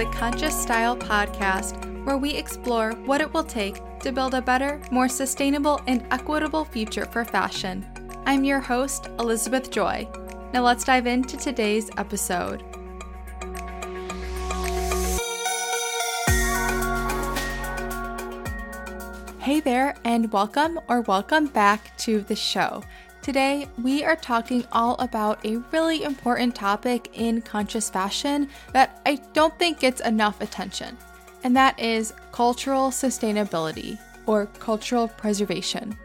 the Conscious Style podcast, where we explore what it will take to build a better, more sustainable, and equitable future for fashion. I'm your host, Elizabeth Joy. Now let's dive into today's episode. Hey there, and welcome or welcome back to the show. Today, we are talking all about a really important topic in conscious fashion that I don't think gets enough attention, and that is cultural sustainability or cultural preservation.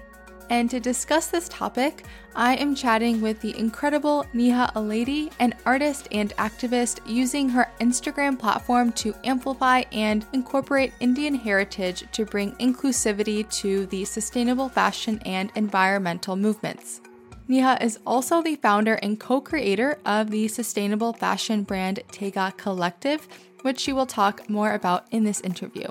And to discuss this topic, I am chatting with the incredible Neha Alady, an artist and activist using her Instagram platform to amplify and incorporate Indian heritage to bring inclusivity to the sustainable fashion and environmental movements. Neha is also the founder and co creator of the sustainable fashion brand Tega Collective, which she will talk more about in this interview.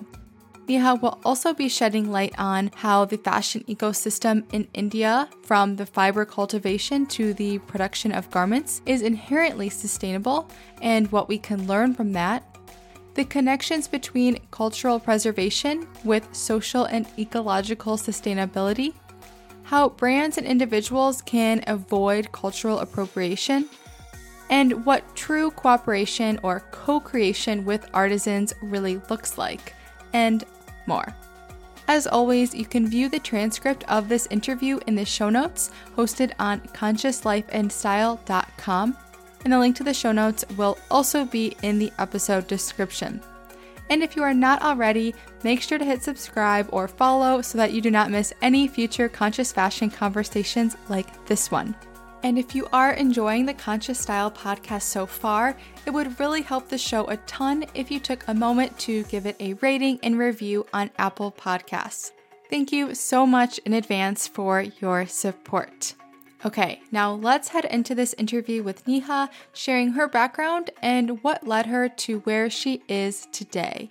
Neha will also be shedding light on how the fashion ecosystem in India, from the fiber cultivation to the production of garments, is inherently sustainable and what we can learn from that. The connections between cultural preservation with social and ecological sustainability, how brands and individuals can avoid cultural appropriation, and what true cooperation or co creation with artisans really looks like and more. As always, you can view the transcript of this interview in the show notes hosted on consciouslifeandstyle.com, and a link to the show notes will also be in the episode description. And if you are not already, make sure to hit subscribe or follow so that you do not miss any future conscious fashion conversations like this one. And if you are enjoying the Conscious Style podcast so far, it would really help the show a ton if you took a moment to give it a rating and review on Apple Podcasts. Thank you so much in advance for your support. Okay, now let's head into this interview with Neha, sharing her background and what led her to where she is today.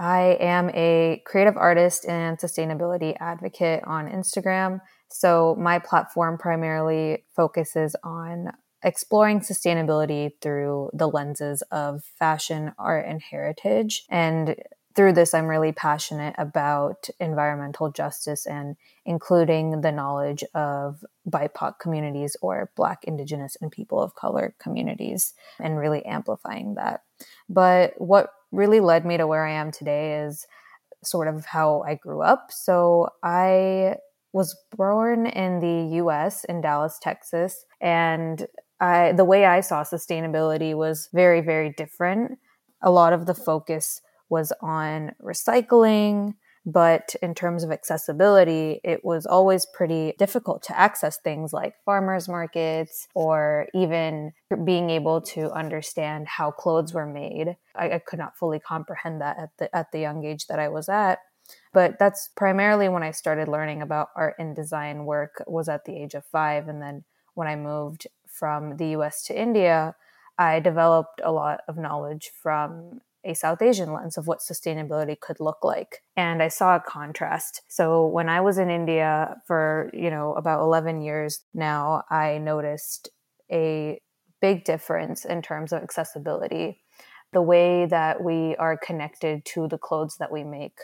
I am a creative artist and sustainability advocate on Instagram. So, my platform primarily focuses on exploring sustainability through the lenses of fashion, art, and heritage. And through this, I'm really passionate about environmental justice and including the knowledge of BIPOC communities or Black, Indigenous, and people of color communities and really amplifying that. But what really led me to where I am today is sort of how I grew up. So I was born in the US in Dallas, Texas, and I the way I saw sustainability was very very different. A lot of the focus was on recycling, but in terms of accessibility, it was always pretty difficult to access things like farmers markets or even being able to understand how clothes were made. I, I could not fully comprehend that at the at the young age that I was at. But that's primarily when I started learning about art and design work was at the age of 5 and then when I moved from the US to India, I developed a lot of knowledge from a South Asian lens of what sustainability could look like. And I saw a contrast. So when I was in India for, you know, about 11 years now, I noticed a big difference in terms of accessibility. The way that we are connected to the clothes that we make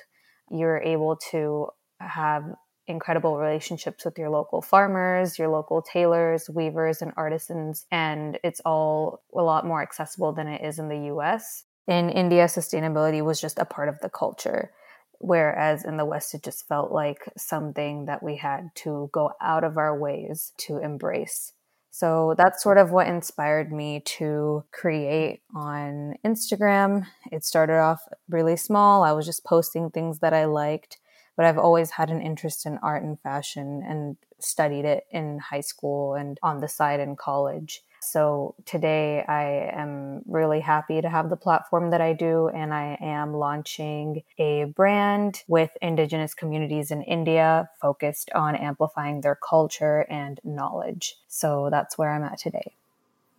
you're able to have incredible relationships with your local farmers, your local tailors, weavers, and artisans. And it's all a lot more accessible than it is in the US. In India, sustainability was just a part of the culture. Whereas in the West, it just felt like something that we had to go out of our ways to embrace. So that's sort of what inspired me to create on Instagram. It started off really small. I was just posting things that I liked, but I've always had an interest in art and fashion and studied it in high school and on the side in college. So today I am really happy to have the platform that I do, and I am launching a brand with Indigenous communities in India focused on amplifying their culture and knowledge. So that's where I'm at today.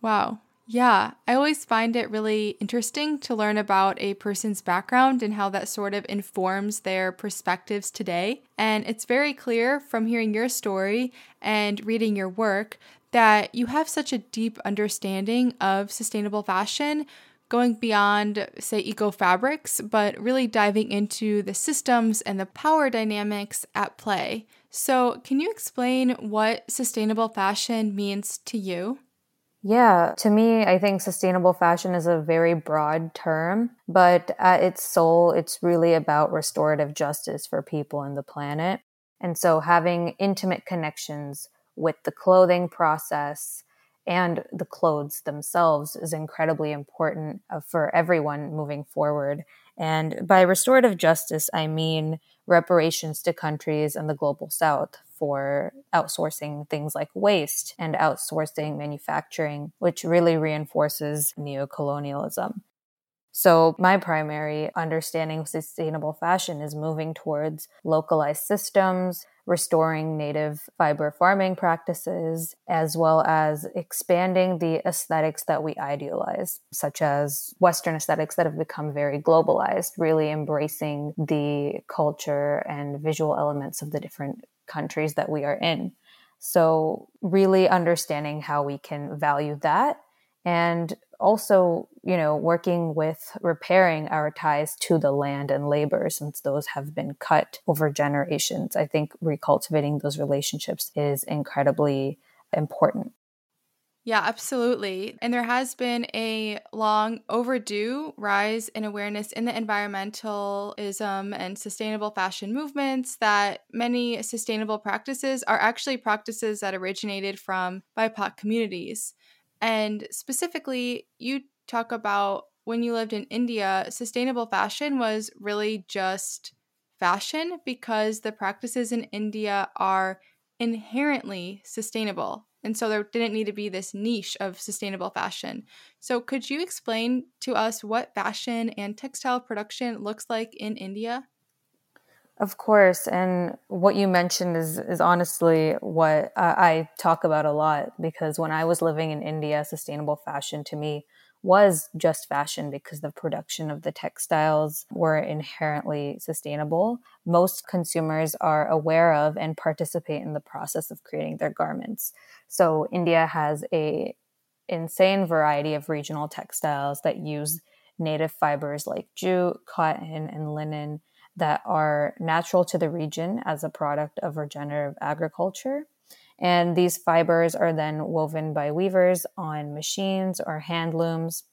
Wow. Yeah, I always find it really interesting to learn about a person's background and how that sort of informs their perspectives today. And it's very clear from hearing your story and reading your work that you have such a deep understanding of sustainable fashion going beyond, say, eco fabrics, but really diving into the systems and the power dynamics at play. So, can you explain what sustainable fashion means to you? Yeah, to me, I think sustainable fashion is a very broad term, but at its soul, it's really about restorative justice for people and the planet. And so, having intimate connections with the clothing process and the clothes themselves is incredibly important uh, for everyone moving forward. And by restorative justice, I mean reparations to countries in the global south for outsourcing things like waste and outsourcing manufacturing, which really reinforces neocolonialism. So, my primary understanding of sustainable fashion is moving towards localized systems, restoring native fiber farming practices, as well as expanding the aesthetics that we idealize, such as Western aesthetics that have become very globalized, really embracing the culture and visual elements of the different countries that we are in. So, really understanding how we can value that and also, you know, working with repairing our ties to the land and labor since those have been cut over generations. I think recultivating those relationships is incredibly important. Yeah, absolutely. And there has been a long overdue rise in awareness in the environmentalism and sustainable fashion movements that many sustainable practices are actually practices that originated from BIPOC communities. And specifically, you talk about when you lived in India, sustainable fashion was really just fashion because the practices in India are inherently sustainable. And so there didn't need to be this niche of sustainable fashion. So, could you explain to us what fashion and textile production looks like in India? Of course, and what you mentioned is is honestly what I talk about a lot because when I was living in India, sustainable fashion to me was just fashion because the production of the textiles were inherently sustainable. Most consumers are aware of and participate in the process of creating their garments. So India has a insane variety of regional textiles that use native fibers like jute, cotton, and linen that are natural to the region as a product of regenerative agriculture. And these fibers are then woven by weavers on machines or hand looms.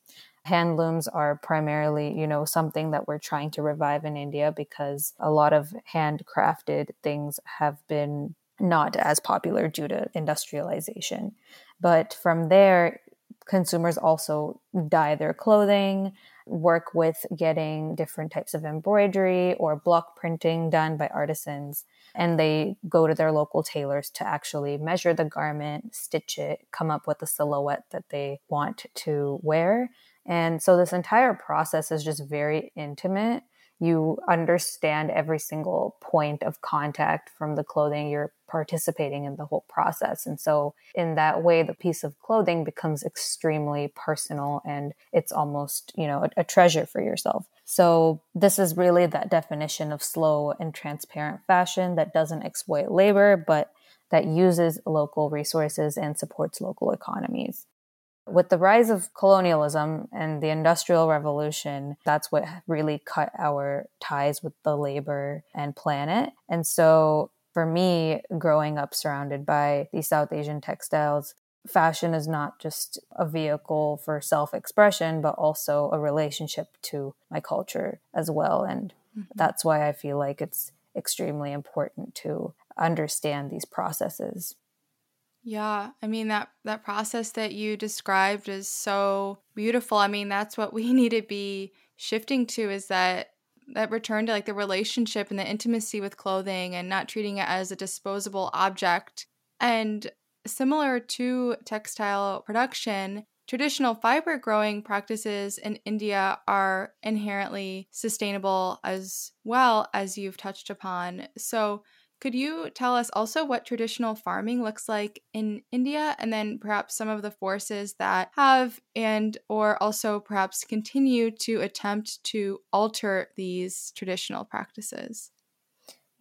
Hand looms are primarily, you know, something that we're trying to revive in India because a lot of handcrafted things have been not as popular due to industrialization. But from there, consumers also dye their clothing, work with getting different types of embroidery or block printing done by artisans. And they go to their local tailors to actually measure the garment, stitch it, come up with a silhouette that they want to wear. And so this entire process is just very intimate you understand every single point of contact from the clothing you're participating in the whole process. And so in that way the piece of clothing becomes extremely personal and it's almost you know a, a treasure for yourself. So this is really that definition of slow and transparent fashion that doesn't exploit labor but that uses local resources and supports local economies with the rise of colonialism and the Industrial Revolution, that's what really cut our ties with the labor and planet. And so, for me, growing up surrounded by these South Asian textiles, fashion is not just a vehicle for self expression, but also a relationship to my culture as well. And mm-hmm. that's why I feel like it's extremely important to understand these processes. Yeah, I mean that that process that you described is so beautiful. I mean, that's what we need to be shifting to is that that return to like the relationship and the intimacy with clothing and not treating it as a disposable object. And similar to textile production, traditional fiber growing practices in India are inherently sustainable as well as you've touched upon. So could you tell us also what traditional farming looks like in India and then perhaps some of the forces that have and or also perhaps continue to attempt to alter these traditional practices?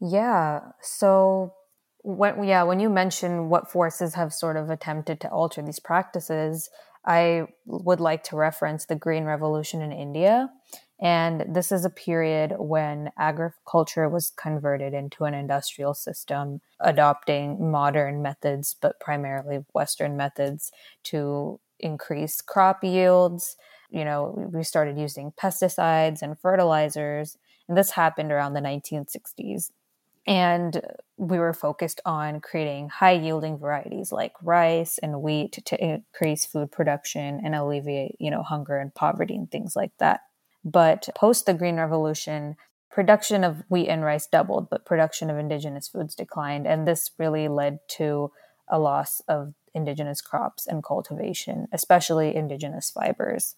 Yeah. So when yeah, when you mention what forces have sort of attempted to alter these practices, I would like to reference the Green Revolution in India. And this is a period when agriculture was converted into an industrial system, adopting modern methods, but primarily Western methods to increase crop yields. You know, we started using pesticides and fertilizers. And this happened around the 1960s. And we were focused on creating high yielding varieties like rice and wheat to increase food production and alleviate, you know, hunger and poverty and things like that. But post the Green Revolution, production of wheat and rice doubled, but production of indigenous foods declined. And this really led to a loss of indigenous crops and cultivation, especially indigenous fibers.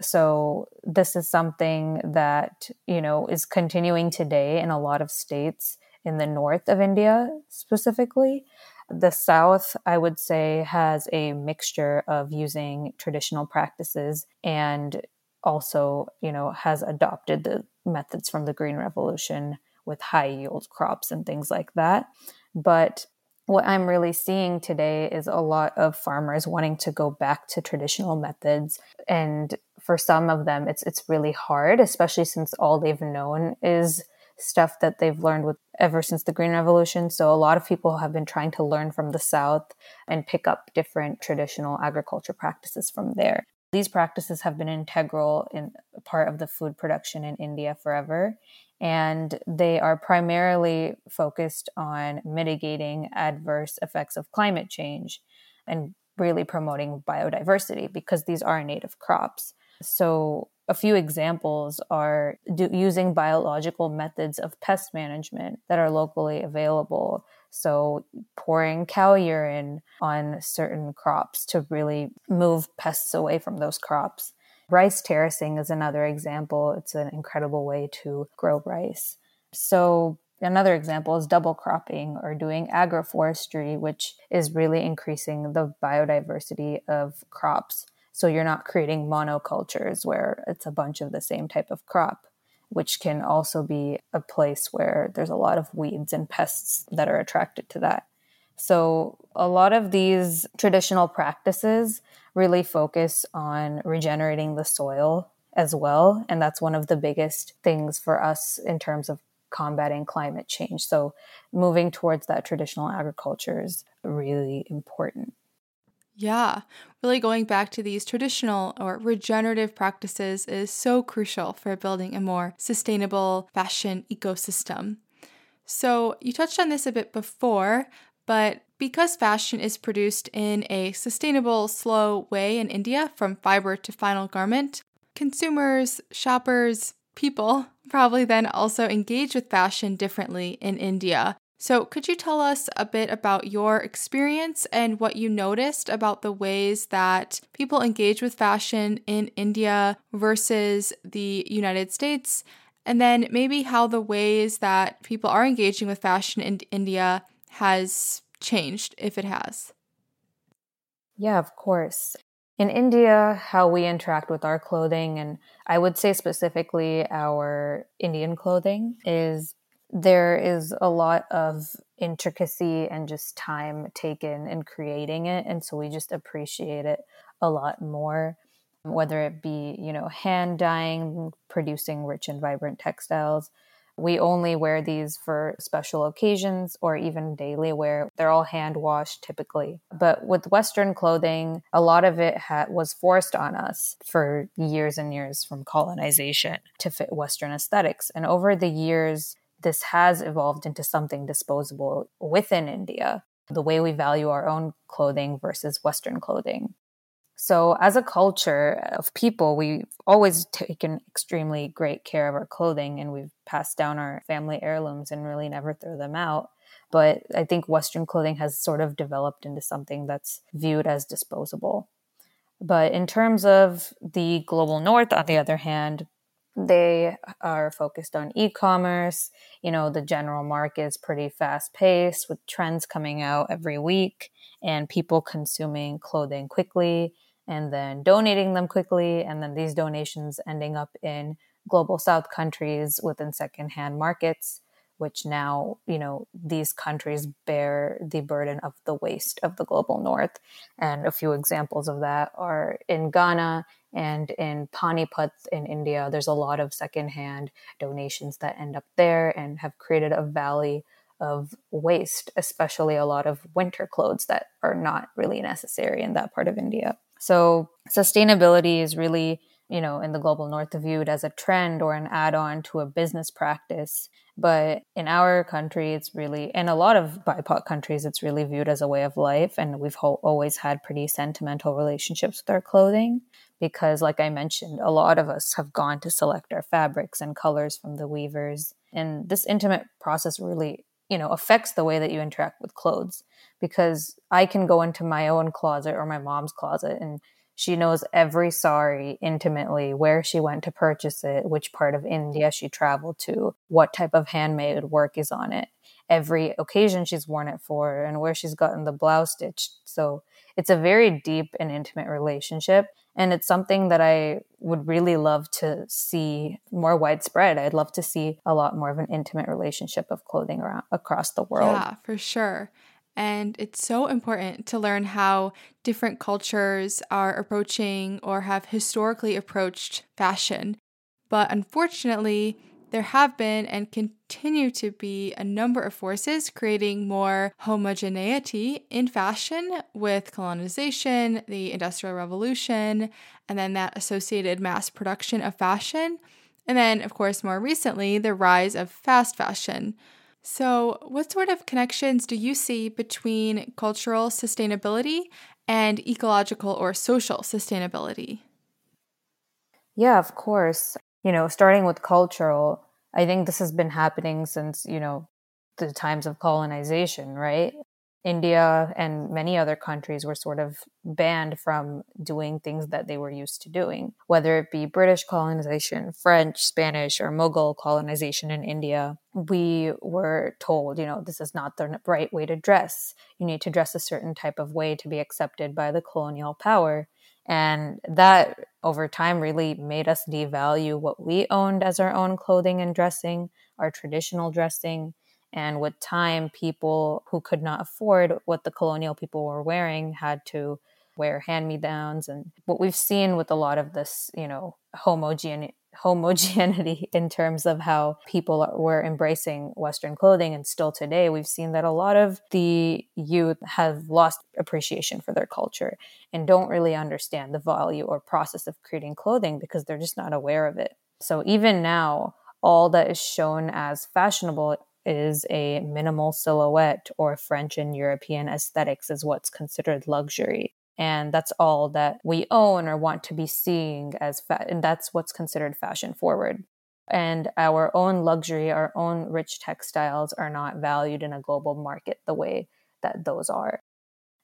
So this is something that, you know, is continuing today in a lot of states in the north of India specifically. The south, I would say, has a mixture of using traditional practices and also, you know, has adopted the methods from the Green Revolution with high yield crops and things like that. But what I'm really seeing today is a lot of farmers wanting to go back to traditional methods. And for some of them, it's it's really hard, especially since all they've known is stuff that they've learned with ever since the Green Revolution. So a lot of people have been trying to learn from the South and pick up different traditional agriculture practices from there. These practices have been integral in part of the food production in India forever and they are primarily focused on mitigating adverse effects of climate change and really promoting biodiversity because these are native crops. So, a few examples are do, using biological methods of pest management that are locally available. So, pouring cow urine on certain crops to really move pests away from those crops Rice terracing is another example. It's an incredible way to grow rice. So, another example is double cropping or doing agroforestry, which is really increasing the biodiversity of crops. So, you're not creating monocultures where it's a bunch of the same type of crop, which can also be a place where there's a lot of weeds and pests that are attracted to that. So, a lot of these traditional practices really focus on regenerating the soil as well. And that's one of the biggest things for us in terms of combating climate change. So, moving towards that traditional agriculture is really important. Yeah, really going back to these traditional or regenerative practices is so crucial for building a more sustainable fashion ecosystem. So, you touched on this a bit before, but because fashion is produced in a sustainable, slow way in India from fiber to final garment, consumers, shoppers, people probably then also engage with fashion differently in India. So, could you tell us a bit about your experience and what you noticed about the ways that people engage with fashion in India versus the United States? And then maybe how the ways that people are engaging with fashion in India has changed if it has. Yeah, of course. In India, how we interact with our clothing, and I would say specifically our Indian clothing, is there is a lot of intricacy and just time taken in creating it. And so we just appreciate it a lot more, whether it be, you know, hand dyeing, producing rich and vibrant textiles, we only wear these for special occasions or even daily wear. They're all hand washed typically. But with Western clothing, a lot of it ha- was forced on us for years and years from colonization to fit Western aesthetics. And over the years, this has evolved into something disposable within India, the way we value our own clothing versus Western clothing. So, as a culture of people, we've always taken extremely great care of our clothing and we've passed down our family heirlooms and really never throw them out. But I think Western clothing has sort of developed into something that's viewed as disposable. But in terms of the global north, on the other hand, they are focused on e-commerce. You know the general market is pretty fast paced with trends coming out every week and people consuming clothing quickly and then donating them quickly and then these donations ending up in global south countries within secondhand markets which now, you know, these countries bear the burden of the waste of the global north. And a few examples of that are in Ghana and in Panipat in India. There's a lot of secondhand donations that end up there and have created a valley of waste, especially a lot of winter clothes that are not really necessary in that part of India. So sustainability is really you know, in the global north viewed as a trend or an add on to a business practice. But in our country, it's really, in a lot of BIPOC countries, it's really viewed as a way of life. And we've ho- always had pretty sentimental relationships with our clothing because, like I mentioned, a lot of us have gone to select our fabrics and colors from the weavers. And this intimate process really you know affects the way that you interact with clothes because i can go into my own closet or my mom's closet and she knows every sari intimately, where she went to purchase it, which part of India she traveled to, what type of handmade work is on it, every occasion she's worn it for, and where she's gotten the blouse stitched. So it's a very deep and intimate relationship. And it's something that I would really love to see more widespread. I'd love to see a lot more of an intimate relationship of clothing around across the world. Yeah, for sure. And it's so important to learn how different cultures are approaching or have historically approached fashion. But unfortunately, there have been and continue to be a number of forces creating more homogeneity in fashion with colonization, the Industrial Revolution, and then that associated mass production of fashion. And then, of course, more recently, the rise of fast fashion. So, what sort of connections do you see between cultural sustainability and ecological or social sustainability? Yeah, of course. You know, starting with cultural, I think this has been happening since, you know, the times of colonization, right? India and many other countries were sort of banned from doing things that they were used to doing, whether it be British colonization, French, Spanish, or Mughal colonization in India. We were told, you know, this is not the right way to dress. You need to dress a certain type of way to be accepted by the colonial power. And that over time really made us devalue what we owned as our own clothing and dressing, our traditional dressing and with time, people who could not afford what the colonial people were wearing had to wear hand me downs. And what we've seen with a lot of this, you know, homogeneity homogeneity in terms of how people were embracing Western clothing. And still today, we've seen that a lot of the youth have lost appreciation for their culture and don't really understand the value or process of creating clothing because they're just not aware of it. So even now, all that is shown as fashionable is a minimal silhouette or French and European aesthetics is what's considered luxury. And that's all that we own or want to be seeing as fa- and that's what's considered fashion forward. And our own luxury, our own rich textiles are not valued in a global market the way that those are.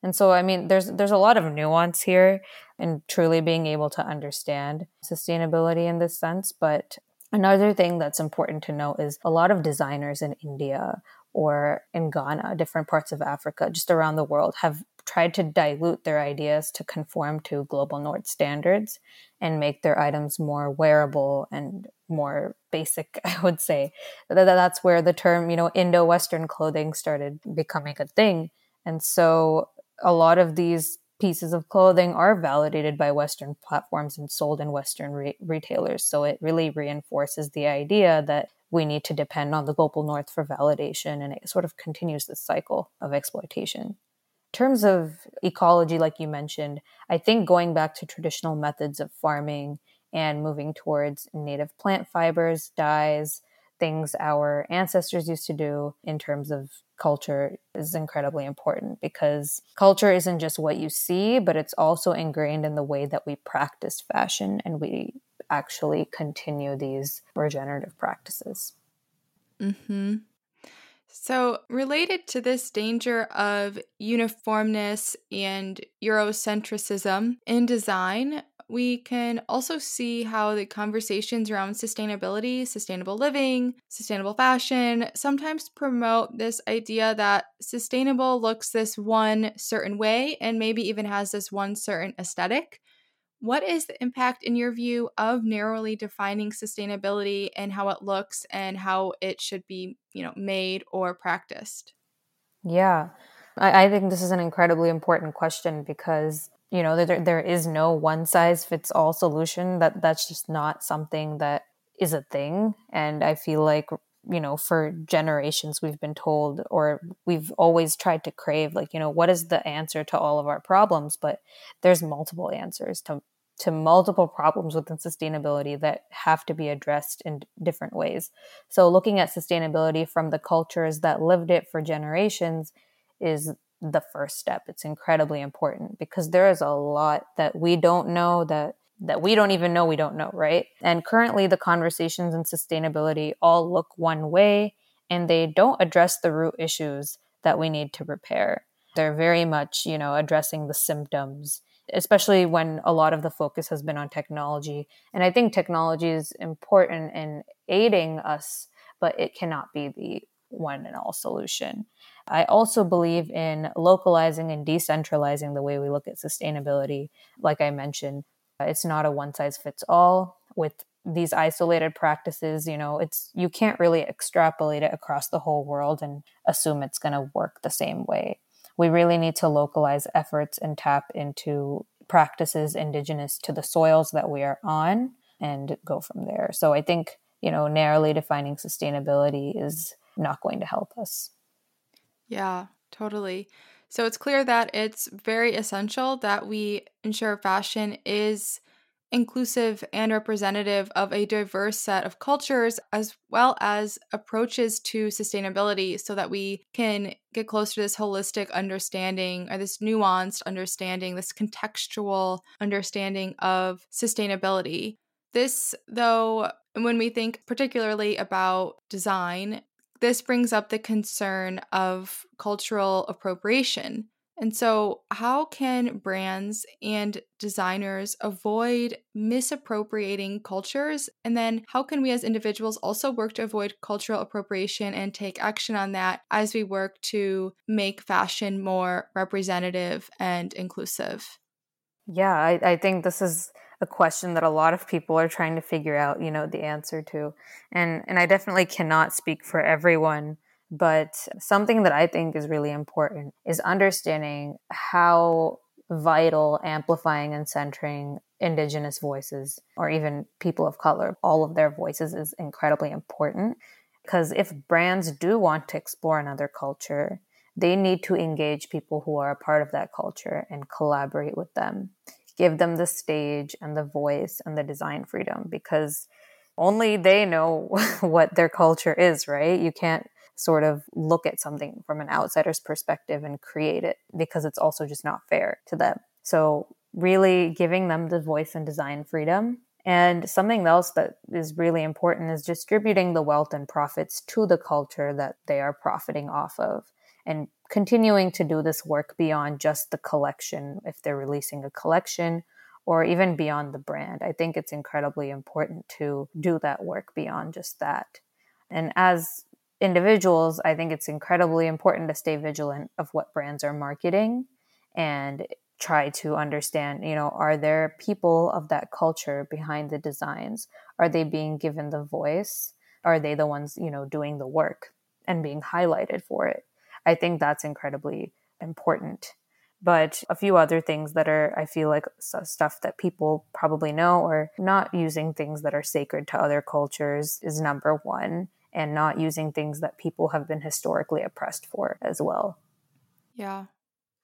And so I mean there's there's a lot of nuance here in truly being able to understand sustainability in this sense, but Another thing that's important to note is a lot of designers in India or in Ghana, different parts of Africa, just around the world, have tried to dilute their ideas to conform to global north standards and make their items more wearable and more basic, I would say. That's where the term, you know, Indo Western clothing started becoming a thing. And so a lot of these pieces of clothing are validated by Western platforms and sold in Western re- retailers. So it really reinforces the idea that we need to depend on the global north for validation, and it sort of continues this cycle of exploitation. In terms of ecology, like you mentioned, I think going back to traditional methods of farming and moving towards native plant fibers, dyes, things our ancestors used to do in terms of culture is incredibly important because culture isn't just what you see, but it's also ingrained in the way that we practice fashion and we actually continue these regenerative practices. Hmm. So, related to this danger of uniformness and Eurocentricism in design, we can also see how the conversations around sustainability, sustainable living, sustainable fashion sometimes promote this idea that sustainable looks this one certain way and maybe even has this one certain aesthetic, What is the impact, in your view, of narrowly defining sustainability and how it looks and how it should be, you know, made or practiced? Yeah, I, I think this is an incredibly important question because you know there there is no one size fits all solution. That that's just not something that is a thing, and I feel like you know for generations we've been told or we've always tried to crave like you know what is the answer to all of our problems but there's multiple answers to to multiple problems within sustainability that have to be addressed in different ways so looking at sustainability from the cultures that lived it for generations is the first step it's incredibly important because there is a lot that we don't know that that we don't even know we don't know, right? And currently, the conversations in sustainability all look one way and they don't address the root issues that we need to repair. They're very much, you know, addressing the symptoms, especially when a lot of the focus has been on technology. And I think technology is important in aiding us, but it cannot be the one and all solution. I also believe in localizing and decentralizing the way we look at sustainability. Like I mentioned, it's not a one size fits all with these isolated practices, you know, it's you can't really extrapolate it across the whole world and assume it's going to work the same way. We really need to localize efforts and tap into practices indigenous to the soils that we are on and go from there. So I think, you know, narrowly defining sustainability is not going to help us. Yeah, totally. So it's clear that it's very essential that we ensure fashion is inclusive and representative of a diverse set of cultures as well as approaches to sustainability so that we can get closer to this holistic understanding or this nuanced understanding, this contextual understanding of sustainability. This, though, when we think particularly about design, this brings up the concern of cultural appropriation. And so, how can brands and designers avoid misappropriating cultures? And then, how can we as individuals also work to avoid cultural appropriation and take action on that as we work to make fashion more representative and inclusive? Yeah, I, I think this is a question that a lot of people are trying to figure out, you know, the answer to. And and I definitely cannot speak for everyone, but something that I think is really important is understanding how vital amplifying and centering indigenous voices or even people of color, all of their voices is incredibly important because if brands do want to explore another culture, they need to engage people who are a part of that culture and collaborate with them give them the stage and the voice and the design freedom because only they know what their culture is, right? You can't sort of look at something from an outsider's perspective and create it because it's also just not fair to them. So, really giving them the voice and design freedom. And something else that is really important is distributing the wealth and profits to the culture that they are profiting off of and continuing to do this work beyond just the collection if they're releasing a collection or even beyond the brand. I think it's incredibly important to do that work beyond just that. And as individuals, I think it's incredibly important to stay vigilant of what brands are marketing and try to understand, you know, are there people of that culture behind the designs? Are they being given the voice? Are they the ones, you know, doing the work and being highlighted for it? I think that's incredibly important. But a few other things that are, I feel like, stuff that people probably know, or not using things that are sacred to other cultures is number one, and not using things that people have been historically oppressed for as well. Yeah.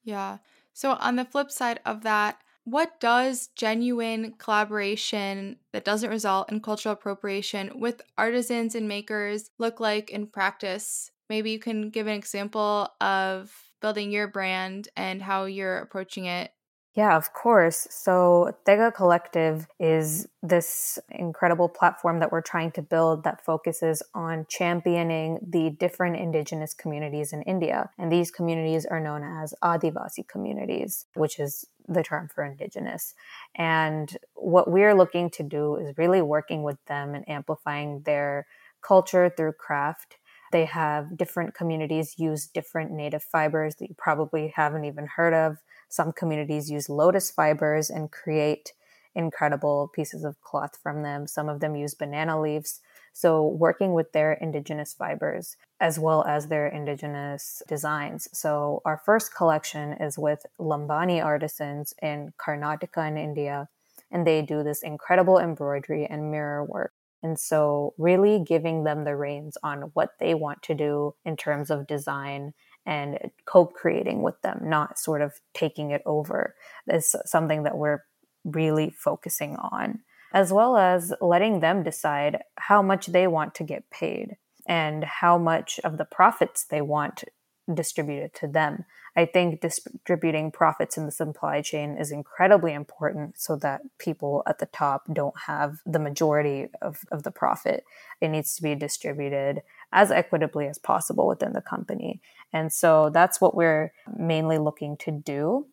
Yeah. So, on the flip side of that, what does genuine collaboration that doesn't result in cultural appropriation with artisans and makers look like in practice? Maybe you can give an example of building your brand and how you're approaching it. Yeah, of course. So, Tega Collective is this incredible platform that we're trying to build that focuses on championing the different indigenous communities in India. And these communities are known as Adivasi communities, which is the term for indigenous. And what we're looking to do is really working with them and amplifying their culture through craft they have different communities use different native fibers that you probably haven't even heard of. Some communities use lotus fibers and create incredible pieces of cloth from them. Some of them use banana leaves. So, working with their indigenous fibers as well as their indigenous designs. So, our first collection is with Lambani artisans in Karnataka in India, and they do this incredible embroidery and mirror work. And so, really giving them the reins on what they want to do in terms of design and co creating with them, not sort of taking it over, is something that we're really focusing on as well as letting them decide how much they want to get paid and how much of the profits they want distributed to them. I think distributing profits in the supply chain is incredibly important so that people at the top don't have the majority of, of the profit. It needs to be distributed as equitably as possible within the company. And so that's what we're mainly looking to do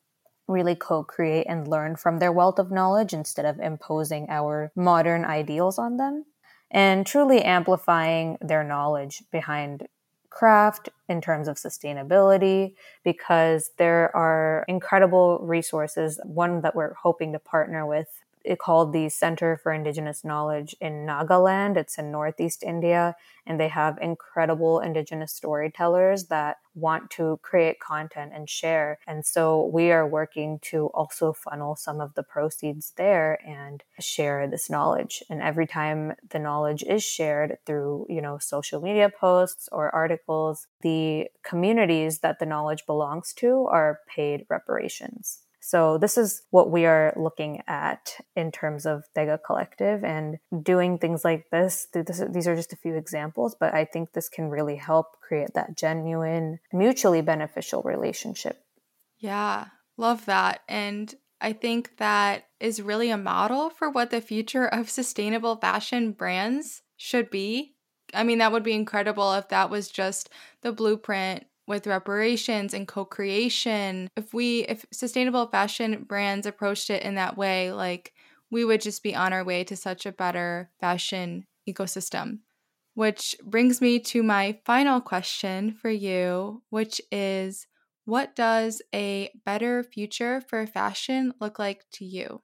really co create and learn from their wealth of knowledge instead of imposing our modern ideals on them, and truly amplifying their knowledge behind craft in terms of sustainability because there are incredible resources. One that we're hoping to partner with it called the Center for Indigenous Knowledge in Nagaland. It's in Northeast India, and they have incredible Indigenous storytellers that want to create content and share. And so we are working to also funnel some of the proceeds there and share this knowledge. And every time the knowledge is shared through, you know, social media posts or articles, the communities that the knowledge belongs to are paid reparations. So this is what we are looking at in terms of Tega Collective and doing things like this. These are just a few examples, but I think this can really help create that genuine, mutually beneficial relationship. Yeah, love that. And I think that is really a model for what the future of sustainable fashion brands should be. I mean, that would be incredible if that was just the blueprint with reparations and co-creation. If we if sustainable fashion brands approached it in that way like we would just be on our way to such a better fashion ecosystem. Which brings me to my final question for you which is what does a better future for fashion look like to you?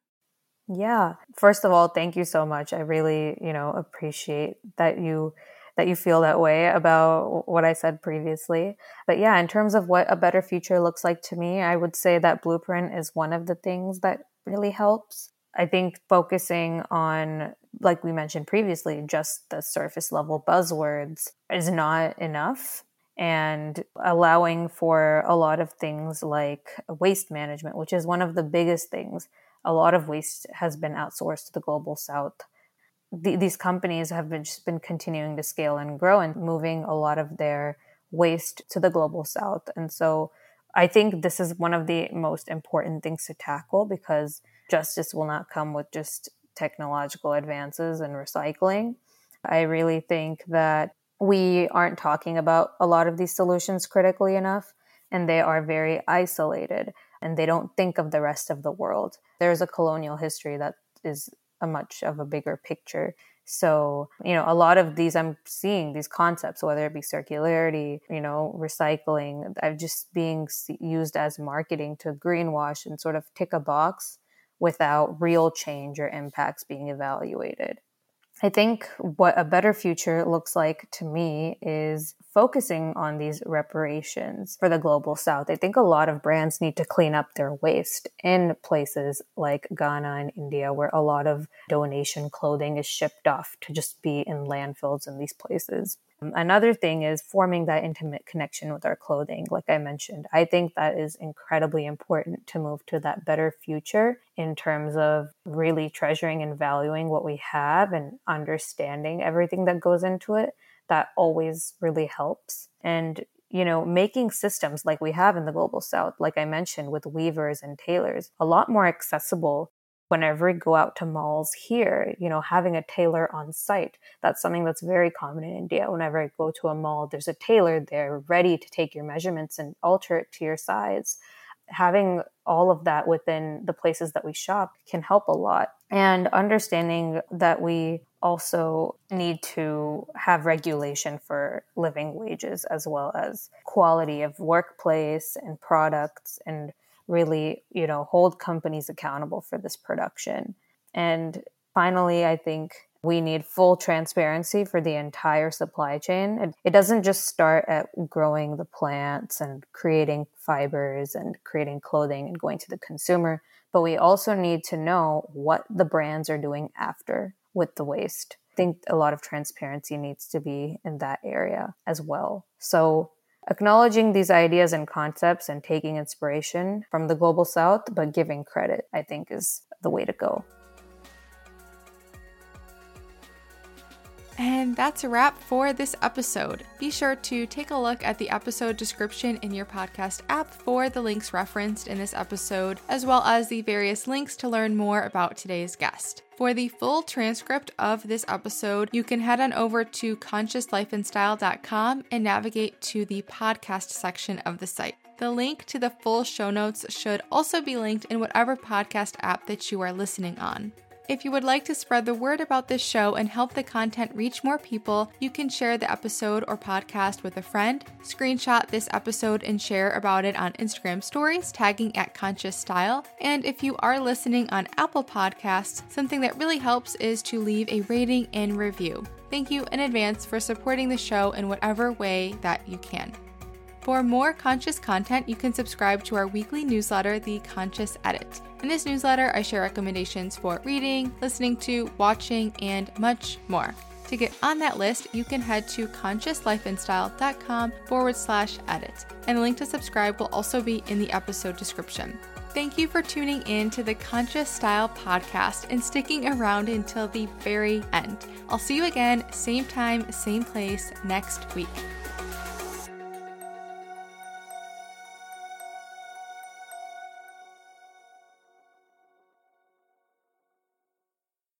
Yeah. First of all thank you so much. I really you know appreciate that you that you feel that way about what I said previously. But yeah, in terms of what a better future looks like to me, I would say that blueprint is one of the things that really helps. I think focusing on, like we mentioned previously, just the surface level buzzwords is not enough. And allowing for a lot of things like waste management, which is one of the biggest things. A lot of waste has been outsourced to the global south the, these companies have been just been continuing to scale and grow and moving a lot of their waste to the global south. And so I think this is one of the most important things to tackle because justice will not come with just technological advances and recycling. I really think that we aren't talking about a lot of these solutions critically enough, and they are very isolated and they don't think of the rest of the world. There's a colonial history that is a much of a bigger picture. So, you know, a lot of these I'm seeing these concepts, whether it be circularity, you know, recycling, I'm just being used as marketing to greenwash and sort of tick a box without real change or impacts being evaluated. I think what a better future looks like to me is focusing on these reparations for the global south. I think a lot of brands need to clean up their waste in places like Ghana and India, where a lot of donation clothing is shipped off to just be in landfills in these places. Um, another thing is forming that intimate connection with our clothing. Like I mentioned, I think that is incredibly important to move to that better future in terms of really treasuring and valuing what we have and understanding everything that goes into it. That always really helps. And you know, making systems like we have in the global south, like I mentioned with weavers and tailors, a lot more accessible whenever we go out to malls here, you know, having a tailor on site. That's something that's very common in India. Whenever I go to a mall, there's a tailor there ready to take your measurements and alter it to your size. Having all of that within the places that we shop can help a lot. And understanding that we also need to have regulation for living wages as well as quality of workplace and products and really, you know, hold companies accountable for this production. And finally, I think we need full transparency for the entire supply chain. It, doesn't just start at growing the plants and creating fibers and creating clothing and going to the consumer, but we also need to know what the brands are doing after with the waste. I think a lot of transparency needs to be in that area as well. So, acknowledging these ideas and concepts and taking inspiration from the global south, but giving credit, I think, is the way to go. And that's a wrap for this episode. Be sure to take a look at the episode description in your podcast app for the links referenced in this episode, as well as the various links to learn more about today's guest. For the full transcript of this episode, you can head on over to consciouslifeandstyle.com and navigate to the podcast section of the site. The link to the full show notes should also be linked in whatever podcast app that you are listening on. If you would like to spread the word about this show and help the content reach more people, you can share the episode or podcast with a friend, screenshot this episode and share about it on Instagram stories, tagging at Conscious Style. And if you are listening on Apple Podcasts, something that really helps is to leave a rating and review. Thank you in advance for supporting the show in whatever way that you can. For more conscious content, you can subscribe to our weekly newsletter, The Conscious Edit. In this newsletter, I share recommendations for reading, listening to, watching, and much more. To get on that list, you can head to consciouslifeandstyle.com forward slash edit. And the link to subscribe will also be in the episode description. Thank you for tuning in to the Conscious Style podcast and sticking around until the very end. I'll see you again, same time, same place next week.